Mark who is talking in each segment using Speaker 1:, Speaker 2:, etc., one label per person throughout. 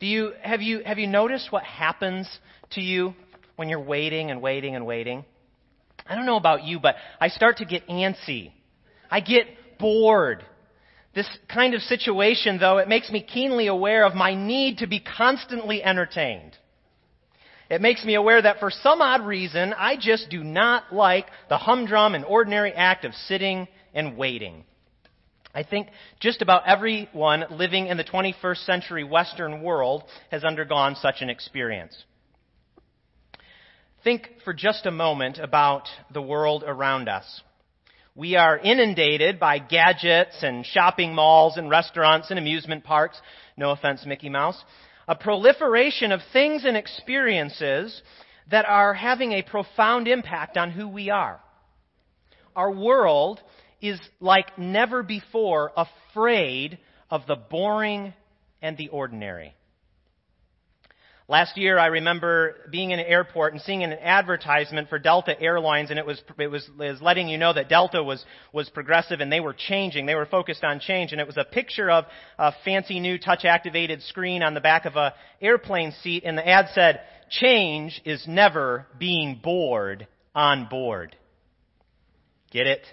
Speaker 1: Do you have you have you noticed what happens to you when you're waiting and waiting and waiting? I don't know about you, but I start to get antsy. I get bored. This kind of situation, though, it makes me keenly aware of my need to be constantly entertained. It makes me aware that for some odd reason, I just do not like the humdrum and ordinary act of sitting and waiting. I think just about everyone living in the 21st century Western world has undergone such an experience. Think for just a moment about the world around us. We are inundated by gadgets and shopping malls and restaurants and amusement parks. No offense, Mickey Mouse a proliferation of things and experiences that are having a profound impact on who we are. Our world is like never before afraid of the boring and the ordinary. Last year, I remember being in an airport and seeing an advertisement for Delta Airlines, and it was, it was, it was letting you know that Delta was, was progressive and they were changing. They were focused on change, and it was a picture of a fancy new touch-activated screen on the back of a airplane seat, and the ad said, "Change is never being bored on board." Get it?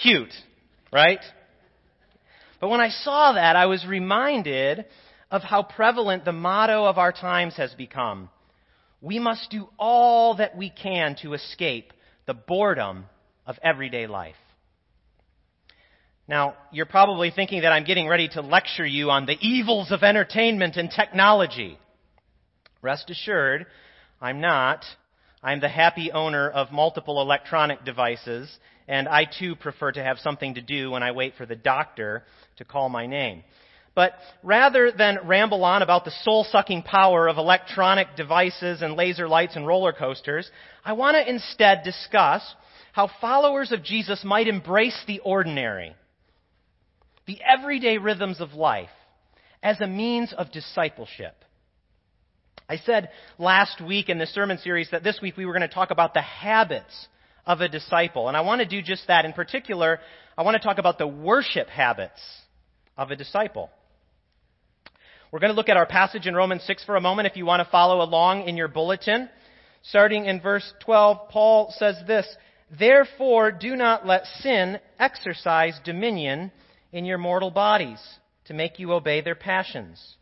Speaker 1: Cute, right? But when I saw that, I was reminded of how prevalent the motto of our times has become. We must do all that we can to escape the boredom of everyday life. Now, you're probably thinking that I'm getting ready to lecture you on the evils of entertainment and technology. Rest assured, I'm not. I'm the happy owner of multiple electronic devices, and I too prefer to have something to do when I wait for the doctor to call my name. But rather than ramble on about the soul sucking power of electronic devices and laser lights and roller coasters, I want to instead discuss how followers of Jesus might embrace the ordinary, the everyday rhythms of life, as a means of discipleship. I said last week in the sermon series that this week we were going to talk about the habits of a disciple. And I want to do just that. In particular, I want to talk about the worship habits of a disciple. We're going to look at our passage in Romans 6 for a moment if you want to follow along in your bulletin. Starting in verse 12, Paul says this, Therefore do not let sin exercise dominion in your mortal bodies to make you obey their passions.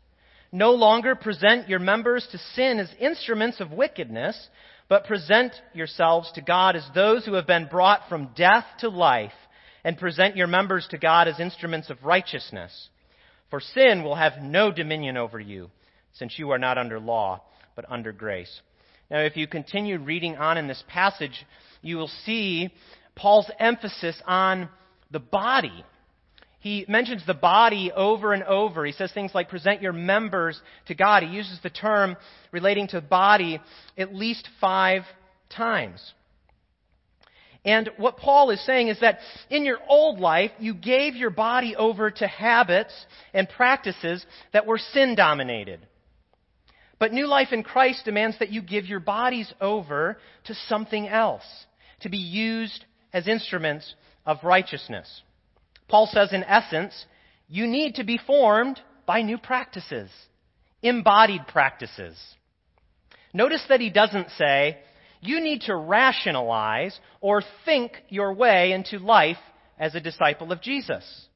Speaker 1: No longer present your members to sin as instruments of wickedness, but present yourselves to God as those who have been brought from death to life, and present your members to God as instruments of righteousness. For sin will have no dominion over you, since you are not under law, but under grace. Now, if you continue reading on in this passage, you will see Paul's emphasis on the body. He mentions the body over and over. He says things like present your members to God. He uses the term relating to body at least five times. And what Paul is saying is that in your old life, you gave your body over to habits and practices that were sin dominated. But new life in Christ demands that you give your bodies over to something else, to be used as instruments of righteousness. Paul says, in essence, you need to be formed by new practices, embodied practices. Notice that he doesn't say, you need to rationalize or think your way into life as a disciple of Jesus.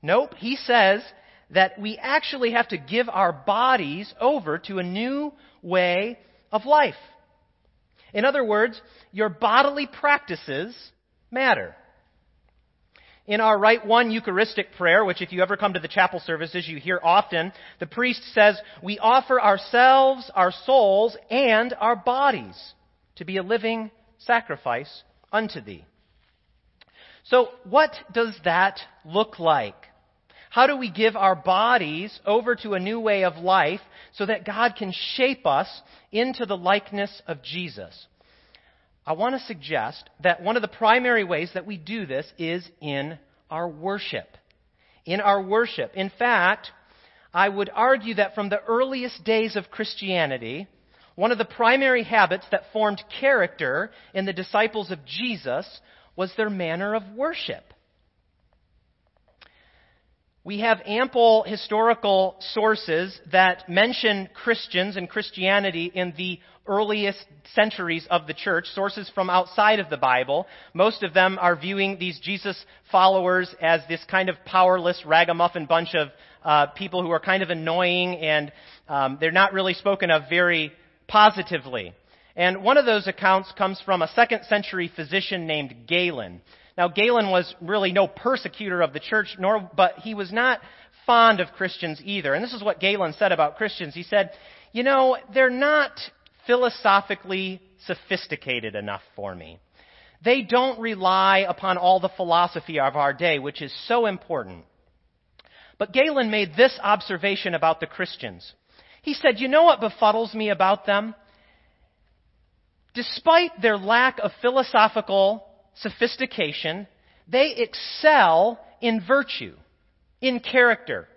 Speaker 1: Nope, he says that we actually have to give our bodies over to a new way of life. In other words, your bodily practices matter. In our Rite One Eucharistic prayer, which if you ever come to the chapel services, you hear often, the priest says, we offer ourselves, our souls, and our bodies to be a living sacrifice unto thee. So, what does that look like? How do we give our bodies over to a new way of life so that God can shape us into the likeness of Jesus? I want to suggest that one of the primary ways that we do this is in our worship. In our worship. In fact, I would argue that from the earliest days of Christianity, one of the primary habits that formed character in the disciples of Jesus was their manner of worship. We have ample historical sources that mention Christians and Christianity in the earliest centuries of the church, sources from outside of the Bible. Most of them are viewing these Jesus followers as this kind of powerless ragamuffin bunch of uh, people who are kind of annoying and um, they're not really spoken of very positively. And one of those accounts comes from a second century physician named Galen. Now, Galen was really no persecutor of the church, nor, but he was not fond of Christians either. And this is what Galen said about Christians. He said, you know, they're not philosophically sophisticated enough for me. They don't rely upon all the philosophy of our day, which is so important. But Galen made this observation about the Christians. He said, You know what befuddles me about them? Despite their lack of philosophical sophistication, they excel in virtue, in character,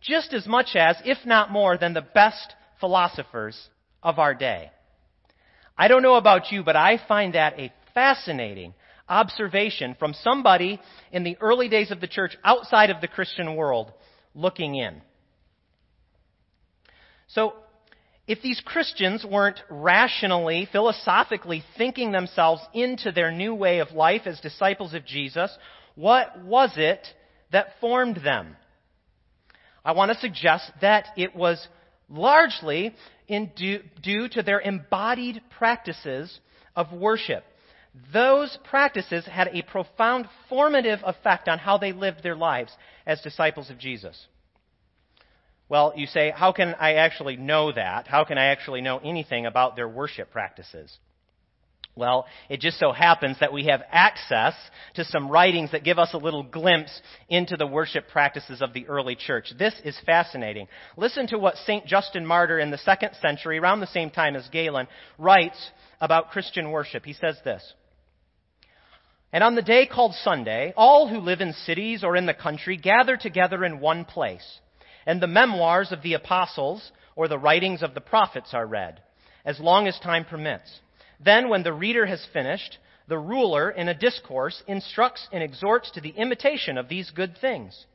Speaker 1: just as much as, if not more, than the best philosophers of our day. I don't know about you, but I find that a fascinating observation from somebody in the early days of the church outside of the Christian world looking in. So, if these Christians weren't rationally, philosophically thinking themselves into their new way of life as disciples of Jesus, what was it that formed them? I want to suggest that it was largely due, due to their embodied practices of worship. Those practices had a profound formative effect on how they lived their lives as disciples of Jesus. Well, you say, how can I actually know that? How can I actually know anything about their worship practices? Well, it just so happens that we have access to some writings that give us a little glimpse into the worship practices of the early church. This is fascinating. Listen to what St. Justin Martyr in the second century, around the same time as Galen, writes about Christian worship. He says this. And on the day called Sunday, all who live in cities or in the country gather together in one place, and the memoirs of the apostles or the writings of the prophets are read, as long as time permits. Then, when the reader has finished, the ruler, in a discourse, instructs and exhorts to the imitation of these good things.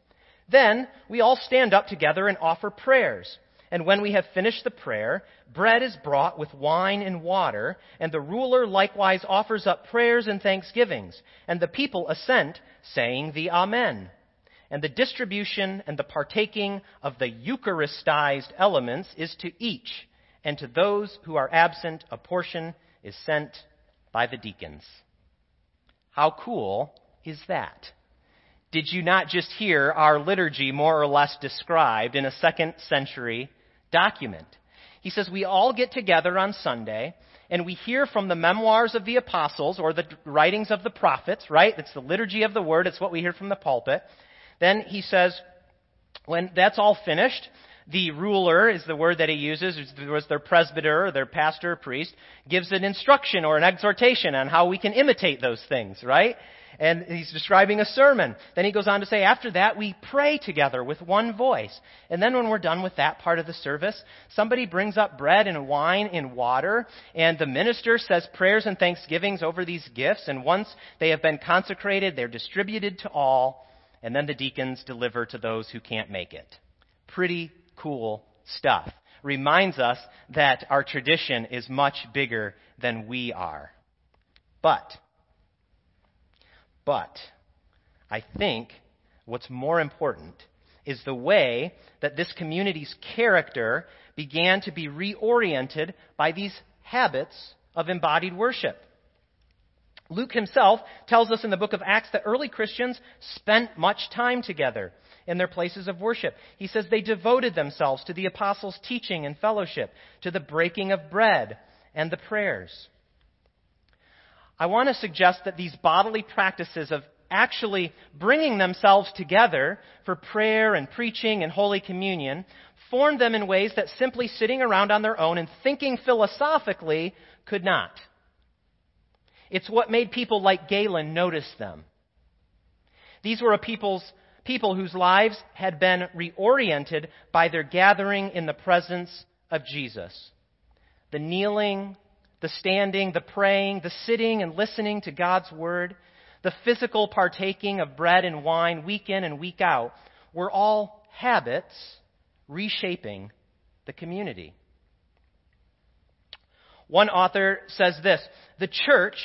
Speaker 1: Then we all stand up together and offer prayers. And when we have finished the prayer, bread is brought with wine and water, and the ruler likewise offers up prayers and thanksgivings, and the people assent, saying the Amen. And the distribution and the partaking of the Eucharistized elements is to each, and to those who are absent a portion is sent by the deacons. How cool is that? Did you not just hear our liturgy more or less described in a second century document? He says we all get together on Sunday and we hear from the memoirs of the apostles or the writings of the prophets, right? It's the liturgy of the word. It's what we hear from the pulpit. Then he says, when that's all finished, the ruler is the word that he uses, was their presbyter or their pastor or priest, gives an instruction or an exhortation on how we can imitate those things, right? And he's describing a sermon. Then he goes on to say, after that, we pray together with one voice. And then when we're done with that part of the service, somebody brings up bread and wine and water, and the minister says prayers and thanksgivings over these gifts, and once they have been consecrated, they're distributed to all, and then the deacons deliver to those who can't make it. Pretty cool stuff. Reminds us that our tradition is much bigger than we are. But, but, I think what's more important is the way that this community's character began to be reoriented by these habits of embodied worship. Luke himself tells us in the book of Acts that early Christians spent much time together in their places of worship. He says they devoted themselves to the apostles' teaching and fellowship, to the breaking of bread and the prayers. I want to suggest that these bodily practices of actually bringing themselves together for prayer and preaching and Holy Communion formed them in ways that simply sitting around on their own and thinking philosophically could not. It's what made people like Galen notice them. These were a people's people whose lives had been reoriented by their gathering in the presence of Jesus. The kneeling, the standing, the praying, the sitting and listening to God's word, the physical partaking of bread and wine week in and week out were all habits reshaping the community. One author says this The church,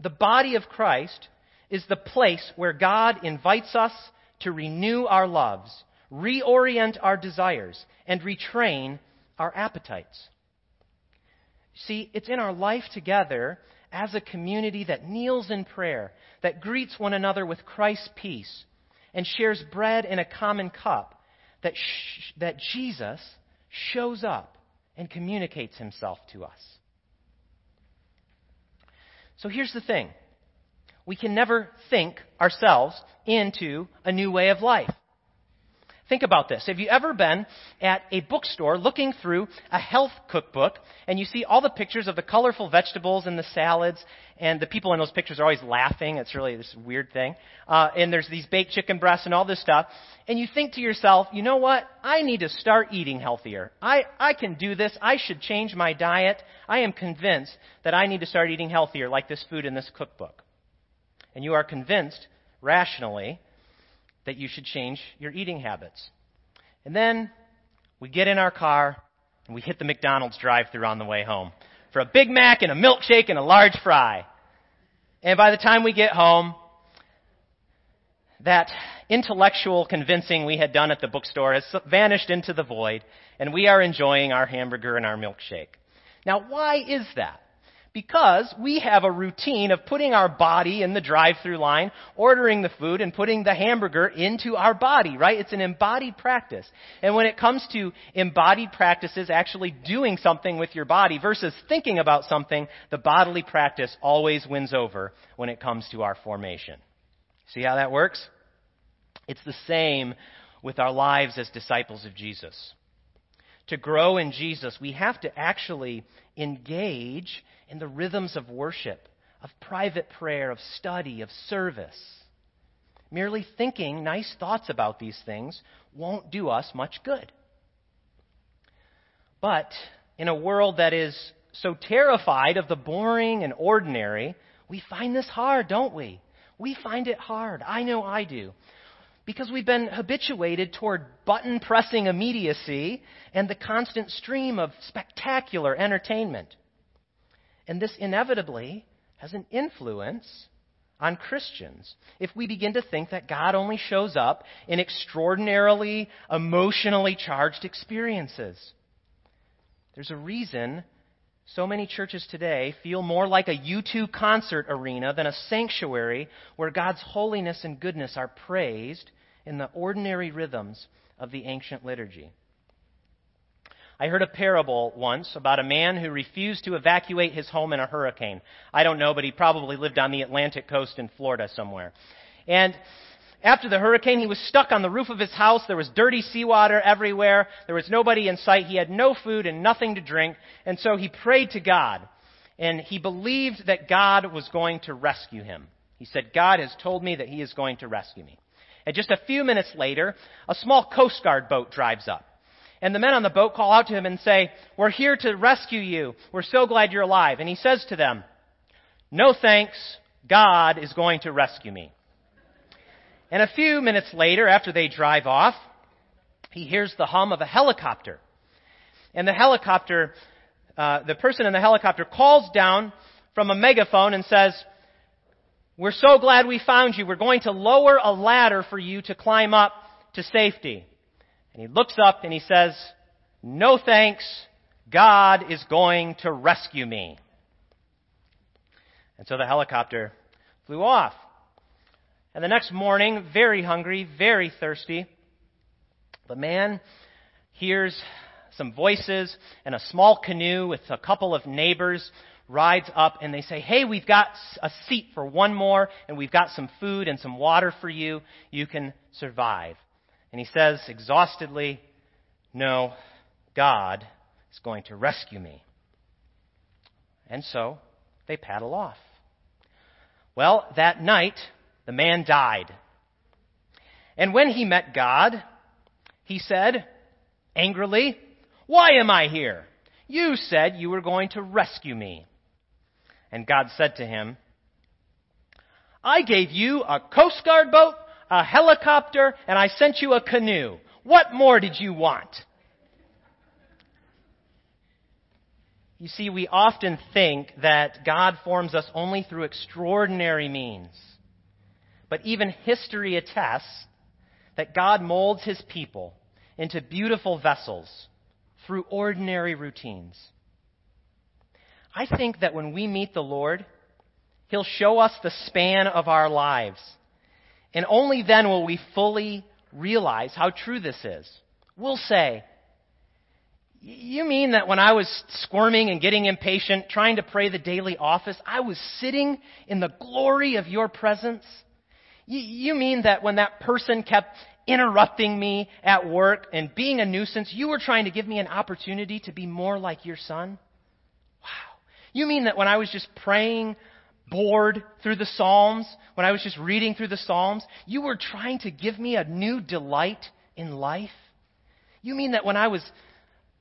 Speaker 1: the body of Christ, is the place where God invites us to renew our loves, reorient our desires, and retrain our appetites. See, it's in our life together as a community that kneels in prayer, that greets one another with Christ's peace, and shares bread in a common cup, that, sh- that Jesus shows up and communicates himself to us. So here's the thing we can never think ourselves into a new way of life. Think about this. Have you ever been at a bookstore looking through a health cookbook and you see all the pictures of the colorful vegetables and the salads and the people in those pictures are always laughing. It's really this weird thing. Uh, and there's these baked chicken breasts and all this stuff. And you think to yourself, you know what? I need to start eating healthier. I, I can do this. I should change my diet. I am convinced that I need to start eating healthier like this food in this cookbook. And you are convinced rationally that you should change your eating habits. And then we get in our car and we hit the McDonald's drive through on the way home for a Big Mac and a milkshake and a large fry. And by the time we get home, that intellectual convincing we had done at the bookstore has vanished into the void, and we are enjoying our hamburger and our milkshake. Now, why is that? Because we have a routine of putting our body in the drive through line, ordering the food, and putting the hamburger into our body, right? It's an embodied practice. And when it comes to embodied practices, actually doing something with your body versus thinking about something, the bodily practice always wins over when it comes to our formation. See how that works? It's the same with our lives as disciples of Jesus. To grow in Jesus, we have to actually engage in the rhythms of worship, of private prayer, of study, of service. Merely thinking nice thoughts about these things won't do us much good. But in a world that is so terrified of the boring and ordinary, we find this hard, don't we? We find it hard. I know I do. Because we've been habituated toward button pressing immediacy and the constant stream of spectacular entertainment. And this inevitably has an influence on Christians if we begin to think that God only shows up in extraordinarily emotionally charged experiences. There's a reason so many churches today feel more like a U2 concert arena than a sanctuary where God's holiness and goodness are praised in the ordinary rhythms of the ancient liturgy. I heard a parable once about a man who refused to evacuate his home in a hurricane. I don't know, but he probably lived on the Atlantic coast in Florida somewhere. And after the hurricane, he was stuck on the roof of his house. There was dirty seawater everywhere. There was nobody in sight. He had no food and nothing to drink. And so he prayed to God. And he believed that God was going to rescue him. He said, God has told me that he is going to rescue me. And just a few minutes later, a small Coast Guard boat drives up. And the men on the boat call out to him and say, We're here to rescue you. We're so glad you're alive. And he says to them, No thanks. God is going to rescue me. And a few minutes later, after they drive off, he hears the hum of a helicopter. And the helicopter, uh, the person in the helicopter calls down from a megaphone and says, We're so glad we found you. We're going to lower a ladder for you to climb up to safety. And he looks up and he says, No thanks. God is going to rescue me. And so the helicopter flew off. And the next morning, very hungry, very thirsty, the man hears some voices and a small canoe with a couple of neighbors rides up and they say, Hey, we've got a seat for one more and we've got some food and some water for you. You can survive. And he says exhaustedly, No, God is going to rescue me. And so they paddle off. Well, that night, the man died. And when he met God, he said, angrily, Why am I here? You said you were going to rescue me. And God said to him, I gave you a Coast Guard boat, a helicopter, and I sent you a canoe. What more did you want? You see, we often think that God forms us only through extraordinary means. But even history attests that God molds his people into beautiful vessels through ordinary routines. I think that when we meet the Lord, He'll show us the span of our lives. And only then will we fully realize how true this is. We'll say, You mean that when I was squirming and getting impatient, trying to pray the daily office, I was sitting in the glory of your presence? You mean that when that person kept interrupting me at work and being a nuisance, you were trying to give me an opportunity to be more like your son? You mean that when I was just praying bored through the Psalms, when I was just reading through the Psalms, you were trying to give me a new delight in life? You mean that when I was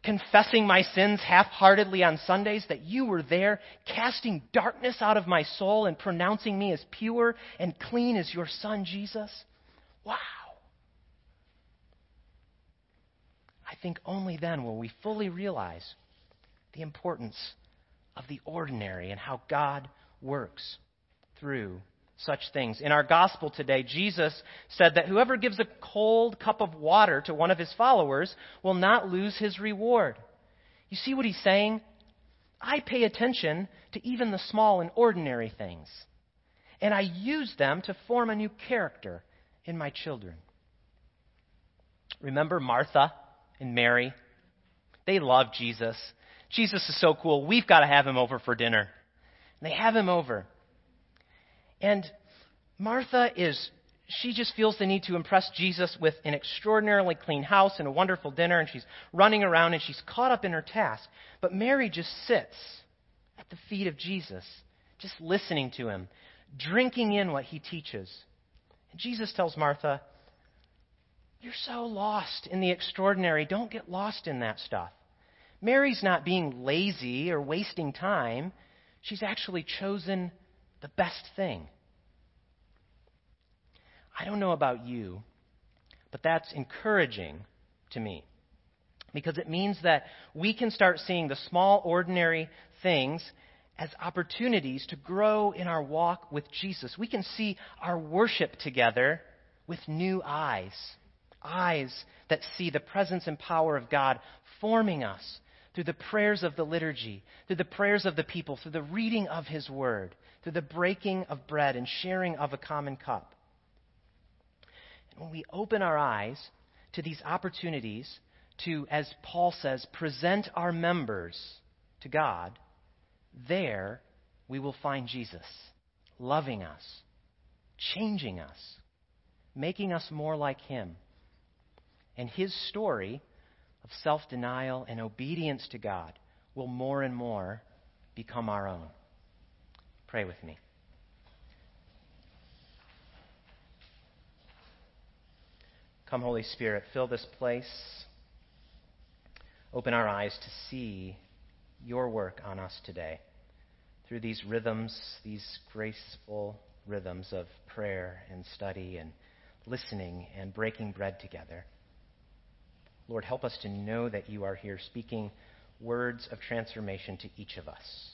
Speaker 1: confessing my sins half heartedly on Sundays, that you were there casting darkness out of my soul and pronouncing me as pure and clean as your Son Jesus? Wow. I think only then will we fully realize the importance of the ordinary and how God works through such things. In our gospel today, Jesus said that whoever gives a cold cup of water to one of his followers will not lose his reward. You see what he's saying? I pay attention to even the small and ordinary things, and I use them to form a new character in my children. Remember Martha and Mary? They love Jesus. Jesus is so cool. We've got to have him over for dinner. And they have him over. And Martha is, she just feels the need to impress Jesus with an extraordinarily clean house and a wonderful dinner, and she's running around and she's caught up in her task. But Mary just sits at the feet of Jesus, just listening to him, drinking in what he teaches. And Jesus tells Martha, You're so lost in the extraordinary. Don't get lost in that stuff. Mary's not being lazy or wasting time. She's actually chosen the best thing. I don't know about you, but that's encouraging to me because it means that we can start seeing the small, ordinary things as opportunities to grow in our walk with Jesus. We can see our worship together with new eyes, eyes that see the presence and power of God forming us through the prayers of the liturgy, through the prayers of the people, through the reading of His Word, through the breaking of bread and sharing of a common cup. And when we open our eyes to these opportunities to, as Paul says, present our members to God, there we will find Jesus loving us, changing us, making us more like Him. And His story of self denial and obedience to God will more and more become our own. Pray with me. Come, Holy Spirit, fill this place. Open our eyes to see your work on us today through these rhythms, these graceful rhythms of prayer and study and listening and breaking bread together. Lord, help us to know that you are here speaking words of transformation to each of us.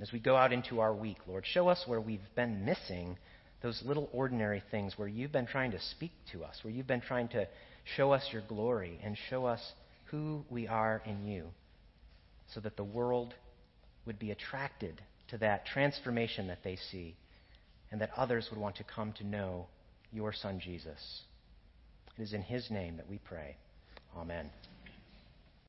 Speaker 1: As we go out into our week, Lord, show us where we've been missing those little ordinary things, where you've been trying to speak to us, where you've been trying to show us your glory and show us who we are in you, so that the world would be attracted to that transformation that they see, and that others would want to come to know your Son, Jesus. It is in his name that we pray. Amen.